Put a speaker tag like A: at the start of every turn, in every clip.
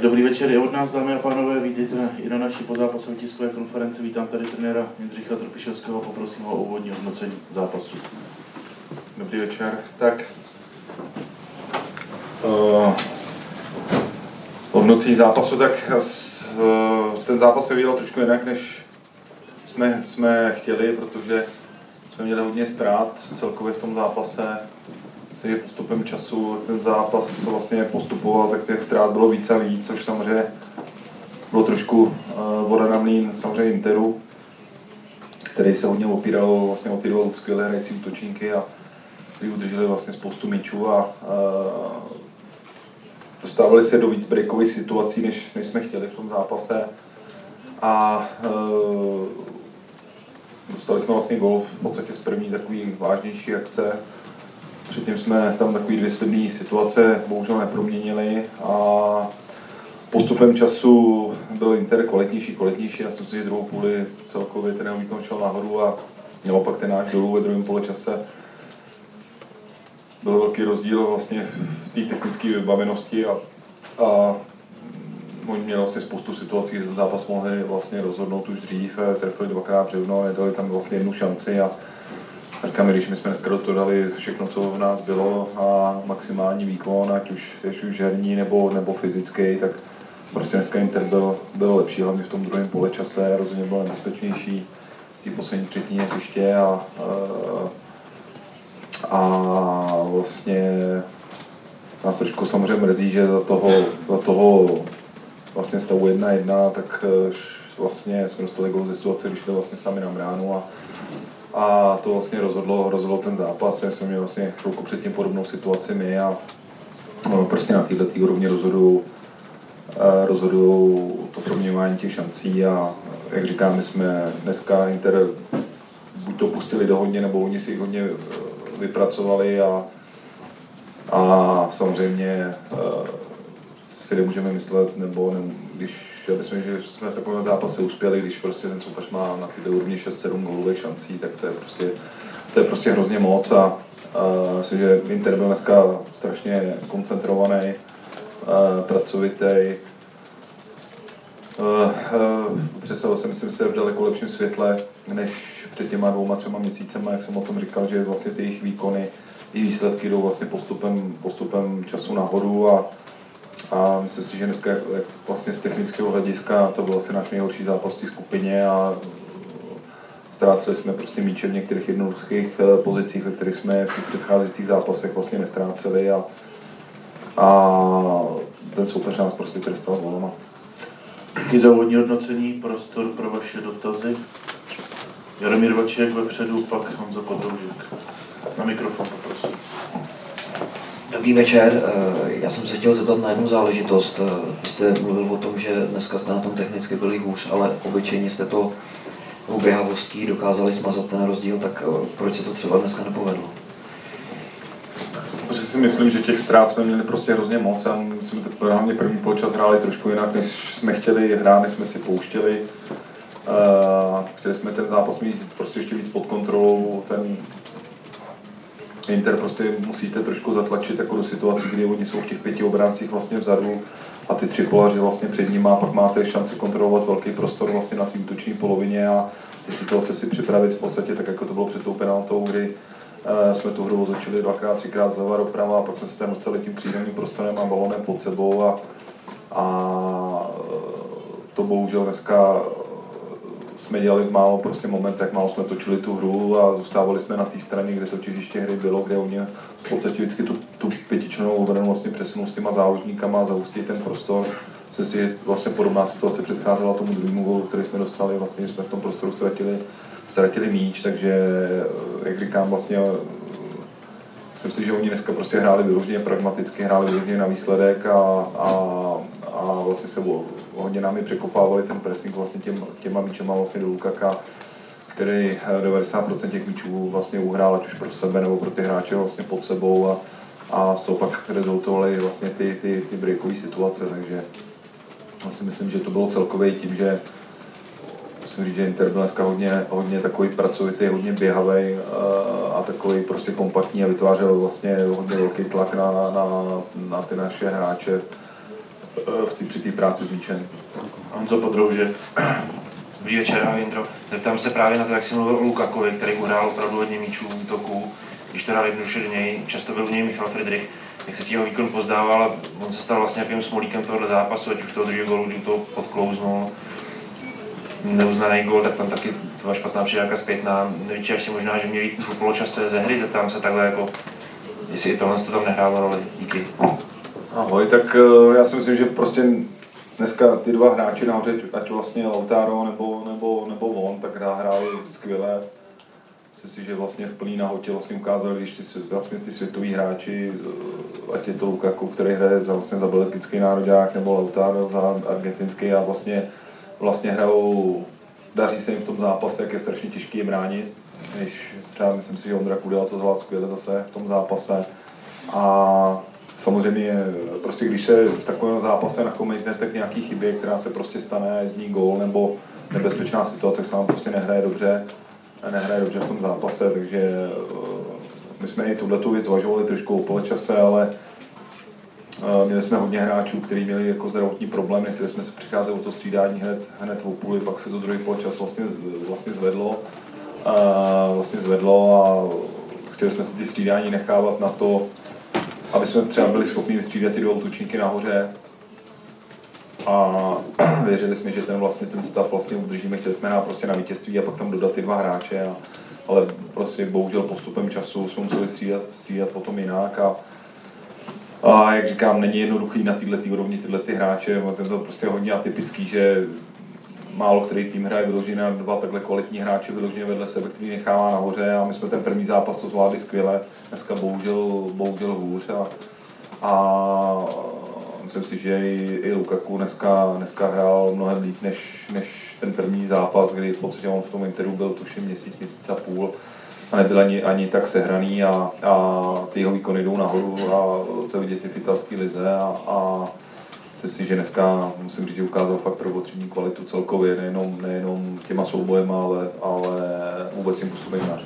A: Tak dobrý večer i od nás, dámy a pánové, vítejte i na naší pozápasové tiskové konferenci. Vítám tady trenéra Jindřicha Trpišovského, poprosím ho o úvodní hodnocení zápasu.
B: Dobrý večer. Tak, uh, hodnocení zápasu, tak uh, ten zápas se viděl trošku jinak, než jsme, jsme chtěli, protože jsme měli hodně ztrát celkově v tom zápase. Že postupem času ten zápas vlastně postupoval, tak těch ztrát bylo víc a víc, což samozřejmě bylo trošku uh, voda na mlín samozřejmě Interu, který se hodně opíral vlastně o ty dva skvělé hrající útočníky a kteří udrželi vlastně spoustu míčů a uh, dostávali se do víc breakových situací, než, než jsme chtěli v tom zápase. A uh, dostali jsme vlastně gol v podstatě z první takový vážnější akce. Předtím jsme tam takový dvě slibné situace bohužel neproměnili a postupem času byl Inter kvalitnější, kvalitnější. Já jsem si, druhou půli celkově ten výkon šel nahoru a naopak ten náš dolů ve druhém poločase byl velký rozdíl vlastně v té technické vybavenosti a, a oni měli vlastně spoustu situací, kde zápas mohli vlastně rozhodnout už dřív, trefili dvakrát břevno, nedali tam vlastně jednu šanci a říkám, když my jsme dneska toho dali všechno, co v nás bylo a maximální výkon, ať už, ať už herní nebo, nebo fyzický, tak prostě dneska Inter byl, byl lepší, hlavně v tom druhém poločase, rozhodně byl nebezpečnější v té poslední třetině hřiště a, a a vlastně nás trošku samozřejmě mrzí, že za toho, za toho vlastně stavu 1-1, tak eh, vlastně jsme dostali gol ze situace, když šli vlastně sami na bránu a, a to vlastně rozhodlo, rozhodlo ten zápas. Jsme měli vlastně chvilku předtím podobnou situaci my a no, prostě na této úrovni rozhodují eh, rozhodují to proměňování těch šancí a jak říkám, my jsme dneska Inter buď to pustili do hodně, nebo oni si hodně eh, vypracovali a, a samozřejmě uh, si nemůžeme myslet, nebo ne, když já myslím, že jsme v takovém zápase uspěli, když prostě ten soupeř má na ty úrovni 6-7 gólových šancí, tak to je prostě, to je prostě hrozně moc a uh, myslím, že Inter byl dneska strašně koncentrovaný, pracovitý, představil jsem myslím se v daleko lepším světle, než před těma dvouma, třema měsícema, jak jsem o tom říkal, že vlastně ty jejich výkony i výsledky jdou vlastně postupem, postupem času nahoru a, a myslím si, že dneska vlastně z technického hlediska to byl asi náš nejhorší zápas v té skupině a ztráceli jsme prostě míče v některých jednoduchých eh, pozicích, ve kterých jsme v těch předcházejících zápasech vlastně nestráceli a, a ten soupeř nás prostě trestal volno.
A: Díky za úvodní hodnocení, prostor pro vaše dotazy. Jaromír Vaček vepředu, pak Honzo Podroužek. Na mikrofon poprosím.
C: Dobrý večer, eh, já jsem se chtěl zeptat na jednu záležitost. Eh, vy jste mluvil o tom, že dneska jste na tom technicky byli hůř, ale obyčejně jste to oběhavostí dokázali smazat ten rozdíl, tak eh, proč se to třeba dneska nepovedlo?
B: Protože si myslím, že těch ztrát jsme měli prostě hrozně moc a my jsme hlavně první poločas hráli trošku jinak, než jsme chtěli hrát, než jsme si pouštěli. Chtěli jsme ten zápas mít prostě ještě víc pod kontrolou, ten Inter prostě musíte trošku zatlačit jako do situací, kdy oni jsou v těch pěti obráncích vlastně vzadu a ty tři polaři vlastně před nimi a pak máte šanci kontrolovat velký prostor vlastně na té útoční polovině a ty situace si připravit v podstatě tak, jako to bylo před tou penaltou, kdy uh, jsme tu hru otočili dvakrát, třikrát zleva doprava a pak jsme se tam dostali tím příjemným prostorem a balonem pod sebou a, a to bohužel dneska jsme dělali v málo prostě momentech, málo jsme točili tu hru a zůstávali jsme na té straně, kde to těžiště hry bylo, kde oni v podstatě vždycky tu, tu pětičnou obranu vlastně přesunou s těma záložníkama a zahustí ten prostor. Myslím si, vlastně podobná situace předcházela tomu druhému golu, který jsme dostali, vlastně, že jsme v tom prostoru ztratili, ztratili míč, takže jak říkám, vlastně myslím si, že oni dneska prostě hráli vyloženě pragmaticky, hráli vyloženě na výsledek a, a, a vlastně se hodně námi překopávali ten pressing vlastně těm, těma míčema vlastně do Lukaka, který 90% těch míčů vlastně uhrál, ať už pro sebe nebo pro ty hráče vlastně pod sebou a, a z toho pak rezultovaly vlastně ty, ty, ty breakové situace, takže si myslím, že to bylo celkově tím, že musím říct, že Inter byl dneska hodně, hodně takový pracovitý, hodně běhavý a takový prostě kompaktní a vytvářel vlastně hodně velký tlak na, na, na ty naše hráče. V tý, při té práci zničený.
A: Honzo Podroužek.
D: Dobrý večer, Indro. Zeptám se právě na to, jak jsi mluvil o Lukakovi, který uhrál opravdu hodně míčů v útoku, když to dal jednoduše do něj, často byl u něj Michal Friedrich. Jak se ti jeho výkon pozdával, on se stal vlastně nějakým smolíkem tohohle zápasu, ať už toho druhého gólu, kdy to podklouznul. Neuznaný gól, tak tam taky byla špatná přidávka zpětná. Nevíš, si možná, že měli v poločase ze hry, zeptám se takhle jako, jestli i tohle to tam nehrálo roli. Díky.
B: Ahoj, tak eh, já si myslím, že prostě dneska ty dva hráči nahoře, ať vlastně Lautaro nebo, nebo, nebo on, tak hráli skvěle. Myslím si, že vlastně v plný nahotě vlastně ukázali, když ty, vlastně ty světoví hráči, eh, ať je to Lukaku, který hraje za, vlastně za belgický národák, nebo Lautaro za argentinský a vlastně, vlastně hrajou, daří se jim v tom zápase, jak je strašně těžký je bránit. Když třeba myslím si, že Ondra Kudela to zvládl skvěle zase v tom zápase. A samozřejmě prostě když se v takovém zápase nakomenujete k nějaký chybě, která se prostě stane z ní gól nebo nebezpečná situace, se vám prostě nehraje dobře, nehraje dobře v tom zápase, takže eh, my jsme i tuhle tu věc zvažovali trošku o poločase, ale eh, Měli jsme hodně hráčů, kteří měli jako zdravotní problémy, které jsme se přicházeli o to střídání hned, hned v půli, pak se to druhý poločas vlastně, vlastně zvedlo. A vlastně zvedlo a chtěli jsme si ty střídání nechávat na to, aby jsme třeba byli schopni vystřídat ty dva útočníky nahoře. A věřili jsme, že ten vlastně ten stav vlastně udržíme, chtěli jsme hrát prostě na vítězství a pak tam dodat ty dva hráče. A, ale prostě bohužel postupem času jsme museli střídat, střídat potom jinak a, a jak říkám, není jednoduchý na tyhle úrovni tyhle ty hráče, je to prostě hodně atypický, že málo který tým hraje vyloženě na dva takhle kvalitní hráče vyloženě vedle sebe, který nechává nahoře a my jsme ten první zápas to zvládli skvěle, dneska bohužel, bohužel hůř a, a myslím si, že i, i Lukaku dneska, dneska hrál mnohem líp než, než ten první zápas, kdy v podstatě on v tom Interu byl tuším měsíc, měsíc a půl a nebyl ani, ani tak sehraný a, a ty jeho výkony jdou nahoru a to vidět i v italské lize a, a myslím si, že dneska musím říct, ukázal fakt prvotřídní kvalitu celkově, nejenom, nejenom těma soubojema, ale, ale vůbec tím působením na.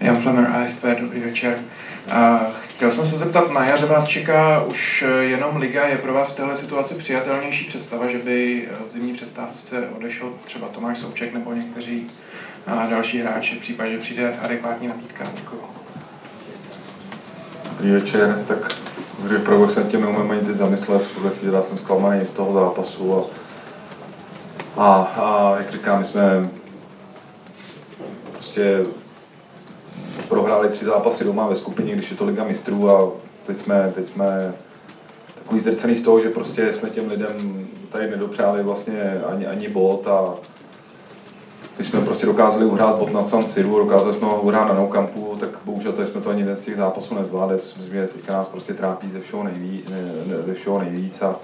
E: Jan Flemer, AFP, dobrý večer. Chtěl jsem se zeptat, na jaře vás čeká už jenom liga, je pro vás v téhle situaci přijatelnější představa, že by v zimní přestávce odešel třeba Tomáš Souček nebo někteří další hráči v případě, že přijde adekvátní nabídka? Děkuji.
B: Dobrý večer, tak opravdu jsem tím neumím ani teď zamyslet, v tuhle chvíli jsem zklamaný z toho zápasu a, a, a jak říkám, my jsme prostě prohráli tři zápasy doma ve skupině, když je to Liga mistrů a teď jsme, teď jsme takový zdrcený z toho, že prostě jsme těm lidem tady nedopřáli vlastně ani, ani bod a když jsme prostě dokázali uhrát bod na San Siru, dokázali jsme ho uhrát na Nou Campu, tak bohužel tady jsme to ani jeden z těch zápasů nezvládli. Myslím, že teďka nás prostě trápí ze všeho nejvíc, ne, ne, ze všeho nejvíc a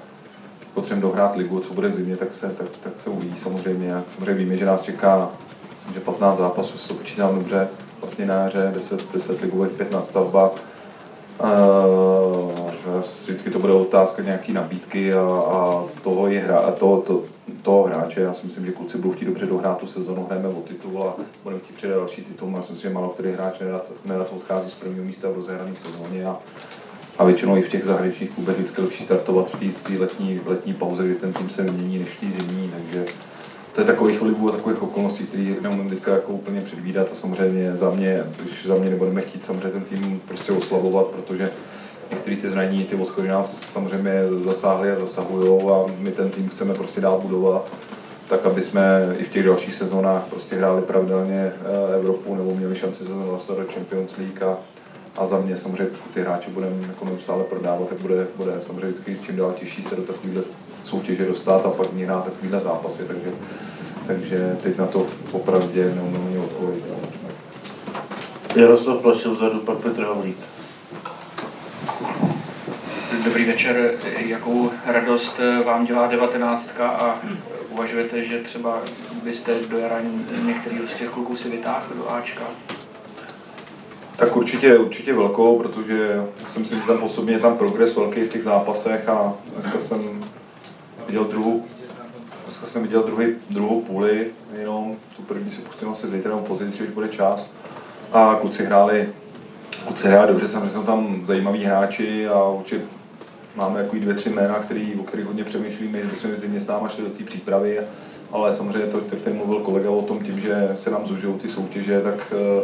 B: potřebujeme dohrát ligu, co bude v zimě, tak se, tak, tak se uvidí samozřejmě. A samozřejmě víme, že nás čeká myslím, že 15 zápasů, se to počítám dobře, vlastně na jaře, 10, 10 ligových, 15 stavba. Uh, vždycky to bude otázka nějaký nabídky a, a toho, je hra, a toho, to, toho hráče. Já si myslím, že kluci budou chtít dobře dohrát tu sezonu, hrajeme o titul a budeme chtít přidat další titul. Já si myslím, že málo který hráč nerad, nerad odchází z prvního místa v rozehrané sezóně a, a většinou i v těch zahraničních klubech vždycky lepší startovat v té letní, letní pauze, kdy ten tým se mění než v zimní, takže to je takových vlivů a takových okolností, které neumím teďka jako úplně předvídat a samozřejmě za mě, když za mě nebudeme chtít samozřejmě ten tým prostě oslavovat, protože některé ty zranění, ty odchody nás samozřejmě zasáhly a zasahují a my ten tým chceme prostě dál budovat, tak aby jsme i v těch dalších sezónách prostě hráli pravidelně eh, Evropu nebo měli šanci se dostat do Champions League a, a za mě samozřejmě, pokud ty hráče budeme jako neustále prodávat, tak bude, bude samozřejmě vždycky čím dál těžší se do takovéhle soutěže dostat a pak hrát takovýhle zápasy, takže, takže teď na to popravdě neumím odpovědět.
A: Jaroslav Plašil vzadu, pak Petr Havlík.
F: Dobrý večer. Jakou radost vám dělá devatenáctka a uvažujete, že třeba byste do jara některý z těch kluků si vytáhli do Ačka?
B: Tak určitě, určitě velkou, protože si myslím, že tam osobně je tam progres velký v těch zápasech a dneska jsem viděl druhou, dneska jsem viděl druhý, druhou půli, jenom tu první si pustím asi zítra nebo později, když bude čas. A kluci hráli se hraje dobře, samozřejmě jsou tam zajímaví hráči a určitě máme jako dvě, tři jména, který, o kterých hodně přemýšlíme, že bychom v zimě s náma šli do té přípravy, ale samozřejmě to, který mluvil kolega o tom, tím, že se nám zužují ty soutěže, tak eh,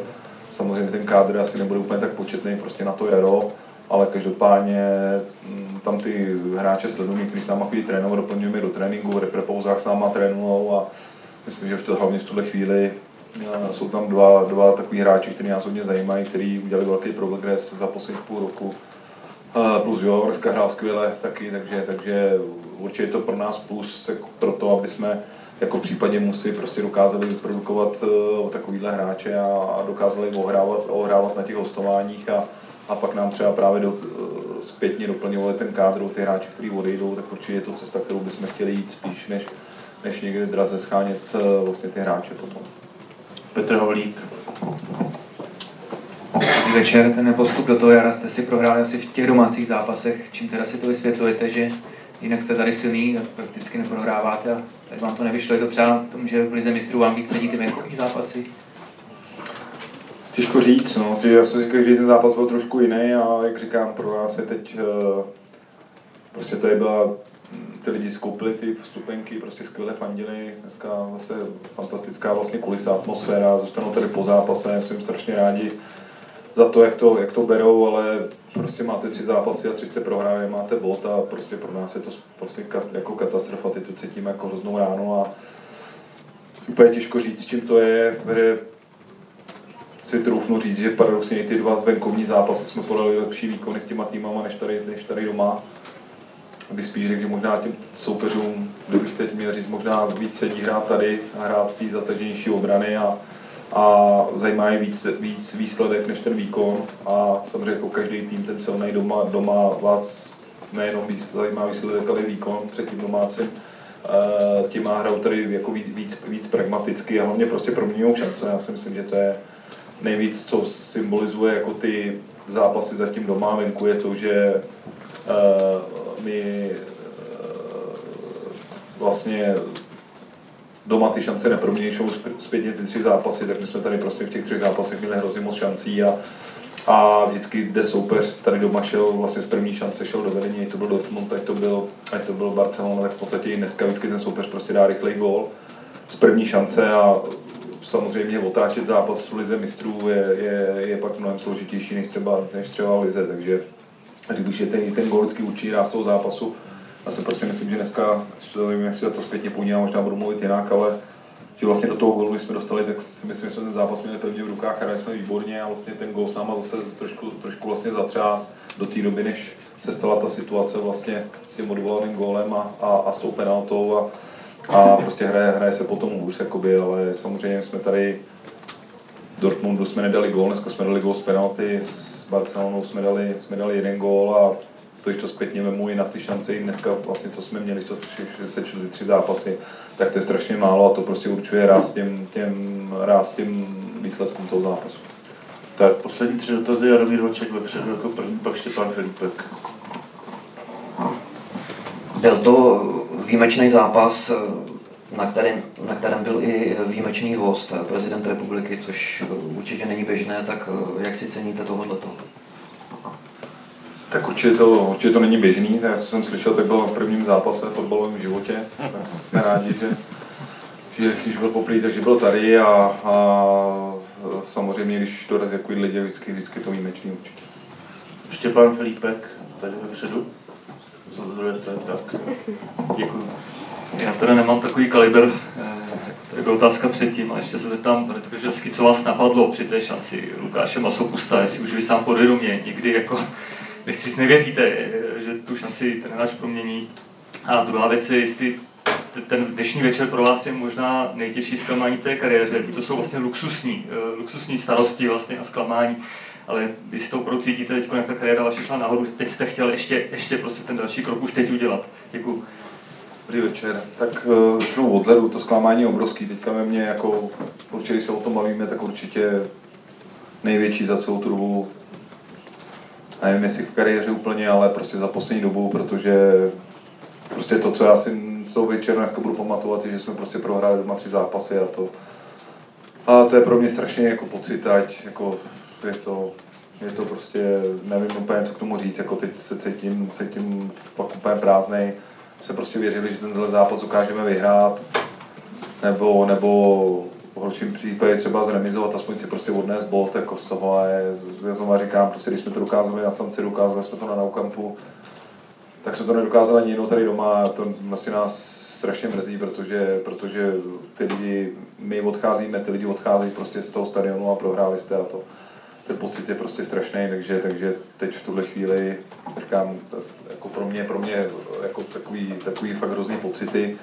B: samozřejmě ten kádr asi nebude úplně tak početný prostě na to jaro, ale každopádně mm, tam ty hráče sledují, někteří s náma chodí trénovat, doplňujeme do tréninku, v reprepouzách s náma trénují a myslím, že v to, hlavně v tuhle chvíli eh, jsou tam dva, dva takový hráči, kteří nás hodně zajímají, kteří udělali velký progres za posledních půl roku. Plus jo, dneska hrál skvěle taky, takže, takže určitě je to pro nás plus pro to, aby jsme jako v případě musí prostě dokázali vyprodukovat uh, takovýhle hráče a, a dokázali ohrávat, ohrávat na těch hostováních a, a pak nám třeba právě do, uh, zpětně doplňovali ten kádr, ty hráči, kteří odejdou, tak určitě je to cesta, kterou bychom chtěli jít spíš, než, než někde draze schánět uh, vlastně ty hráče potom.
A: Petr Havlík.
F: Večer, ten postup do toho jara jste si prohráli asi v těch domácích zápasech. Čím teda si to vysvětlujete, že jinak jste tady silný a prakticky neprohráváte a tak vám to nevyšlo. Je to třeba tomu, že v Lize mistrů vám víc sedí ty venkovní zápasy?
B: Těžko říct, no. Ty, já jsem si každý ten zápas byl trošku jiný a jak říkám, pro nás je teď uh, prostě tady byla ty lidi skoupili ty vstupenky, prostě skvěle fandili, dneska zase fantastická vlastně kulisa, atmosféra, zůstanou tady po zápase, jsem strašně rádi za to, jak to, jak to berou, ale prostě máte tři zápasy a tři jste prohráli, máte bod a prostě pro nás je to prostě kat, jako katastrofa, ty to cítíme jako hroznou ránu a úplně těžko říct, čím to je, vede si troufnu říct, že paradoxně ty dva venkovní zápasy jsme podali lepší výkony s těma týmama než tady, než tady doma. Bych spíš řekl, že možná těm soupeřům, kdybych teď měl říct, možná víc sedí hrát tady a hrát z té zataženější obrany a, a zajímá je víc, víc výsledek než ten výkon a samozřejmě jako každý tým ten silný doma, doma vás nejenom zajímá výsledek, ale výkon před tím domácím. E, tím má hrajou tady jako víc, víc, pragmaticky a hlavně prostě proměňují šance. Já si myslím, že to je nejvíc, co symbolizuje jako ty zápasy zatím doma venku, je to, že e, my eh, vlastně doma ty šance nepromění, jsou zpětně ty tři zápasy, tak my jsme tady prostě v těch třech zápasech měli hrozně moc šancí a, a vždycky, kde soupeř tady doma šel, vlastně z první šance šel do vedení, to byl Dortmund, ať to byl, ať to byl Barcelona, tak v podstatě i dneska vždycky ten soupeř prostě dá rychlej gól z první šance a samozřejmě otáčet zápas v lize mistrů je, je, je pak mnohem složitější než třeba, než třeba lize, takže když je ten, ten gol vždycky určitý ráz toho zápasu. Já si prostě myslím, že dneska, nevím, jak si to zpětně podívám, možná budu mluvit jinak, ale že vlastně do toho gólu, jsme dostali, tak si myslím, že jsme ten zápas měli pevně v rukách, hráli jsme výborně a vlastně ten gól s náma zase trošku, trošku vlastně zatřás do té doby, než se stala ta situace vlastně s tím odvolaným gólem a, a, a s tou penaltou a, a prostě hraje, hraje se potom hůř, jakoby, ale samozřejmě jsme tady Dortmundu jsme nedali gól, dneska jsme dali gól z penalty, s Barcelonou jsme dali, jsme dali jeden gól a to, když to zpětně vemu i na ty šance, dneska vlastně to jsme měli, to sečtu ty tři zápasy, tak to je strašně málo a to prostě určuje ráz těm, těm, ráz těm výsledkům toho zápasu.
A: Tak poslední tři dotazy, Jaromír Voček vepředu jako první, pak Štěpán Filipek.
C: Byl to výjimečný zápas, na kterém, na kterém byl i výjimečný host, prezident republiky, což určitě není běžné, tak jak si ceníte tohoto?
B: Tak určitě to, určitě to není běžný, tak co jsem slyšel, tak bylo v prvním zápase v fotbalovém životě. jsme rádi, že, že když byl poprvé, takže byl tady a, a samozřejmě, když dorazí jako lidi, vždycky, vždycky to výjimečný určitě.
A: Štěpán Filipek, tady vepředu. Z druhé strany, tak.
G: Děkuji. Já teda nemám takový kaliber, to byla otázka předtím, a ještě se zeptám protože co vás napadlo při té šanci Lukáše Masopusta, jestli už vy sám podvědomě někdy jako mistři nevěříte, že tu šanci ten hráč promění. A druhá věc je, jestli ten dnešní večer pro vás je možná nejtěžší zklamání v té kariéře, to jsou vlastně luxusní, eh, luxusní starosti vlastně a zklamání, ale vy si to opravdu cítíte teď, jak ta kariéra vaše šla nahoru, teď jste chtěl ještě, ještě prostě ten další krok už teď udělat. Děkuji.
B: Dobrý večer. Tak začnu odhledu, to zklamání je obrovský. Teďka ve mně, jako, určitě, když se o tom bavíme, tak určitě největší za celou tu dobu, nevím jestli v kariéře úplně, ale prostě za poslední dobu, protože prostě to, co já si celou večer dneska budu pamatovat, je, že jsme prostě prohráli doma tři zápasy a to, a to je pro mě strašně jako pocit, ať jako je to je to prostě, nevím úplně, co k tomu říct, jako teď se cítím, cítím pak úplně prázdnej. Se prostě věřili, že ten zápas dokážeme vyhrát, nebo, nebo v horším případě třeba zremizovat, aspoň si prostě odnést bod jako toho, ale já znovu říkám, prostě když jsme to dokázali na samci, dokázali jsme to na Naukampu, tak jsme to nedokázali ani jenom tady doma to vlastně nás strašně mrzí, protože, protože ty lidi, my odcházíme, ty lidi odcházejí prostě z toho stadionu a prohráli jste a to, ten pocit je prostě strašný, takže, takže teď v tuhle chvíli, říkám, jako pro mě, pro mě jako takový, takový fakt hrozný pocity.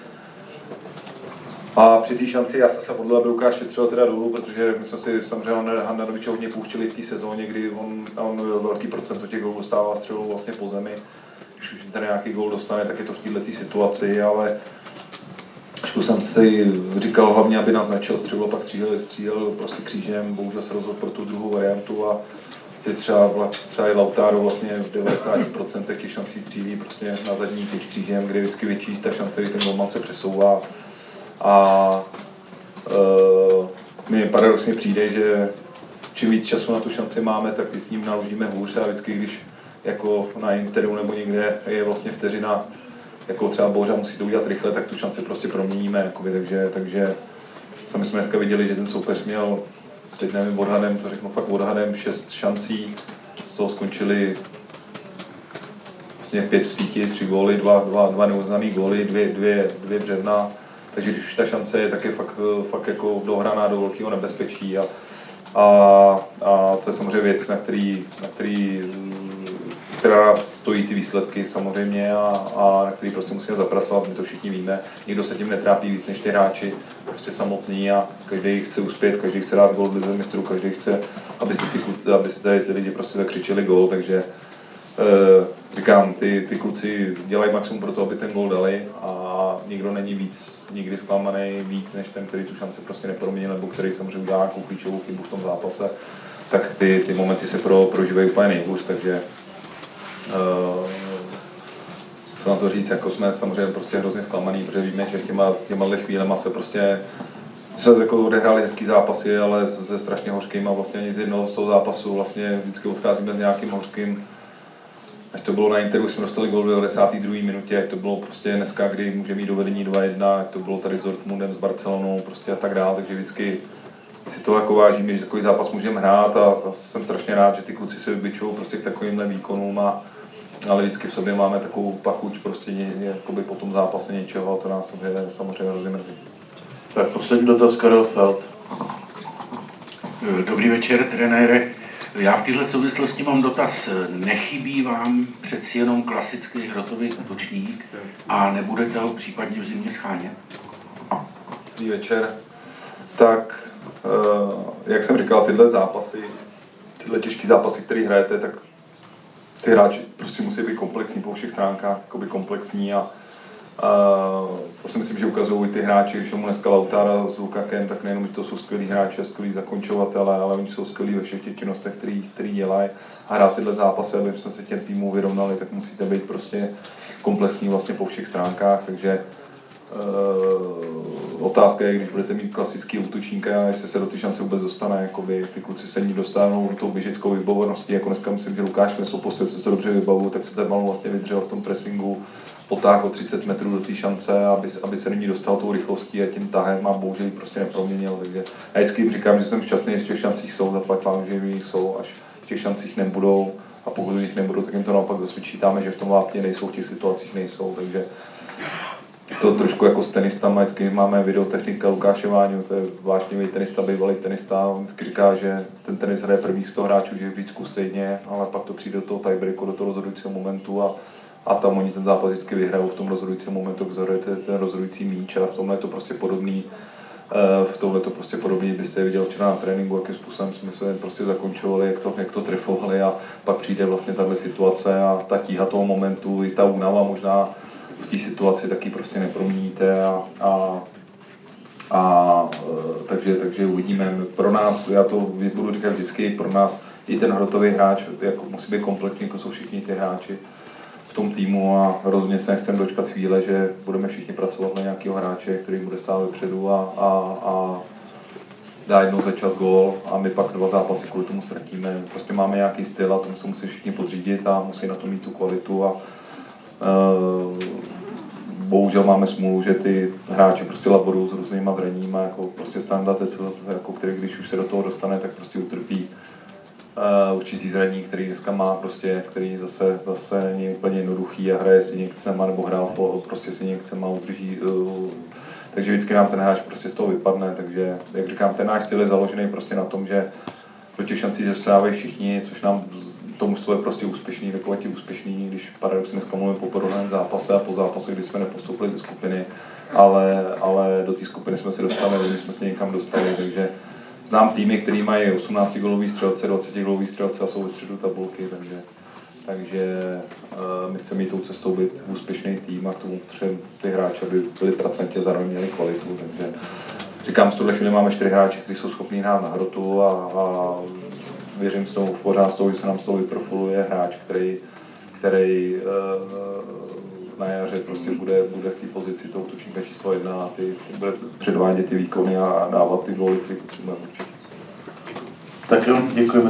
B: A při té šanci já jsem se modlil, aby Lukáš střelil teda dolů, protože my jsme si samozřejmě Handanoviče hodně pouštěli v té sezóně, kdy on, on velký procent těch gólů dostává střelu vlastně po zemi. Když už ten nějaký gól dostane, tak je to v této situaci, ale trošku jsem si říkal hlavně, aby nás začal střelu, pak střílel, střílel prostě křížem, bohužel se rozhodl pro tu druhou variantu a ty třeba, třeba i Lautaro vlastně v 90% těch šancí střílí prostě na zadní tyč křížem, kde vždycky větší ta šance, kdy ten golman se přesouvá. A uh, mi paradoxně přijde, že čím víc času na tu šanci máme, tak s ním naložíme hůř a vždycky, když jako na Interu nebo někde je vlastně vteřina, jako třeba Boža musí to udělat rychle, tak tu šanci prostě proměníme, jakoby, takže, takže sami jsme dneska viděli, že ten soupeř měl, teď nevím odhadem, to řeknu fakt odhadem, šest šancí, z toho skončili vlastně pět v síti, tři góly, dva, dva, dva neuznaný góly, dvě, dvě, dvě břevna, takže když už ta šance je, tak je fakt, fakt jako dohraná do velkého nebezpečí a, a, a to je samozřejmě věc, na který, na který která stojí ty výsledky samozřejmě a, a na který prostě musíme zapracovat, my to všichni víme. Nikdo se tím netrápí víc než ty hráči, prostě samotný a každý chce uspět, každý chce dát gol v mistrů, každý chce, aby si ty, aby si tady ty lidi prostě zakřičeli gol, takže říkám, ty, ty kluci dělají maximum pro to, aby ten gol dali a nikdo není víc, nikdy zklamaný víc, než ten, který tu šanci prostě neproměnil, nebo který samozřejmě udělá nějakou klíčovou chybu v tom zápase, tak ty, ty momenty se pro, prožívají úplně nejhůř, takže uh, co na to říct, jako jsme samozřejmě prostě hrozně zklamaný, protože víme, že těma, těma chvílema se prostě jsme jako odehráli hezký zápasy, ale se strašně hořkým a vlastně ani z jednoho z toho zápasu vlastně vždycky odcházíme s nějakým hořkým. Ať to bylo na Interu, jsme dostali gol v 92. minutě, ať to bylo prostě dneska, kdy může mít dovedení 2-1, ať to bylo tady s Dortmundem, s Barcelonou, prostě a tak dále, takže vždycky si to jako vážíme, že takový zápas můžeme hrát a, a jsem strašně rád, že ty kluci se vybičují prostě k takovýmhle výkonům a, ale vždycky v sobě máme takovou pachuť prostě ně, jakoby po tom zápase něčeho a to nás samozřejmě, samozřejmě hrozně mrzí.
A: Tak poslední dotaz Karel Feld.
H: Dobrý večer, trenére. Já v této souvislosti mám dotaz. Nechybí vám přeci jenom klasický hrotový útočník a nebudete ho případně v zimě schánět?
B: Dobrý večer. Tak, jak jsem říkal, tyhle zápasy, tyhle těžké zápasy, které hrajete, tak ty hráči prostě musí být komplexní po všech stránkách, komplexní a Uh, to si myslím, že ukazují ty hráči, když mu dneska Lautára s Lukakem, tak nejenom, že to jsou skvělí hráči a skvělí zakončovatele, ale oni jsou skvělí ve všech těch činnostech, který, který dělají. A hrát tyhle zápasy, aby jsme se těm týmům vyrovnali, tak musíte být prostě komplexní vlastně po všech stránkách, takže Uh, otázka je, když budete mít klasický útočníka, jestli se do ty šance vůbec dostane, jakoby ty kluci se ní dostanou tou běžeckou vybavovaností, jako dneska myslím, že Lukáš Mesopos se, se dobře vybavu, tak se ten balon vlastně vydržel v tom pressingu, potáhl o 30 metrů do té šance, aby, aby se do dostal tou rychlostí a tím tahem a bohužel ji prostě neproměnil. Takže já vždycky jim říkám, že jsem šťastný, že v těch šancích jsou, zaplať vám, že jich jsou, až v těch šancích nebudou a pokud jich nebudou, tak jim to naopak zasvědčítáme, že v tom vápně nejsou, v těch situacích nejsou, takže to trošku jako s tenistama, vždycky máme videotechnika Lukáše Váňu, to je vášnivý tenista, bývalý tenista, on vždycky říká, že ten tenis hraje prvních 100 hráčů, že je vždycky stejně, ale pak to přijde do toho tiebreaku, do toho rozhodujícího momentu a, a tam oni ten zápas vždycky vyhrajou v tom rozhodujícím momentu, vzorujete ten rozhodující míč a v tomhle je to prostě podobný. Eh, v tomhle to prostě podobně byste viděl včera na tréninku, jakým způsobem jsme se prostě zakončovali, jak to, jak to trefovali a pak přijde vlastně tahle situace a ta tíha toho momentu, i ta únava možná v té situaci taky prostě nepromíníte a, a, a e, takže, takže uvidíme. Pro nás, já to budu říkat vždycky, pro nás i ten hrotový hráč jako musí být kompletní, jako jsou všichni ty hráči v tom týmu a rozhodně se nechcem dočkat chvíle, že budeme všichni pracovat na nějakého hráče, který bude stát vepředu a, a, a dá jednou za čas gól a my pak dva zápasy kvůli tomu ztratíme. Prostě máme nějaký styl a tomu se musí všichni podřídit a musí na to mít tu kvalitu a bohužel máme smůlu, že ty hráči prostě laborují s různýma zraníma, jako prostě standard, jako který když už se do toho dostane, tak prostě utrpí uh, určitý zranění, který dneska má, prostě, který zase, zase není úplně jednoduchý a hraje si někcema nebo hrál prostě si někcema udrží uh, takže vždycky nám ten hráč prostě z toho vypadne, takže jak říkám, ten náš styl je založený prostě na tom, že do těch šancí dostávají všichni, což nám to mužstvo je prostě úspěšný, takové ti úspěšný, když paradoxně dneska mluvím po porovnání zápase a po zápase, kdy jsme nepostoupili do skupiny, ale, ale do té skupiny jsme se dostali, my jsme se někam dostali, takže znám týmy, které mají 18 golový střelce, 20 golový střelce a jsou ve středu tabulky, takže takže uh, my chceme jít tou cestou být úspěšný tým a k tomu potřebujeme ty hráče, aby byli pracantě zároveň měli kvalitu. Takže říkám, v tuhle chvíli máme čtyři hráče, kteří jsou schopní hrát na hrotu a, a věřím s tou, pořád s tou, že se nám z toho vyprofiluje hráč, který, který uh, na jaře prostě bude, bude v té pozici toho tučníka číslo jedna a ty, bude předvádět ty výkony a dávat ty góly, které potřebujeme určitě.
A: Tak jo, děkujeme.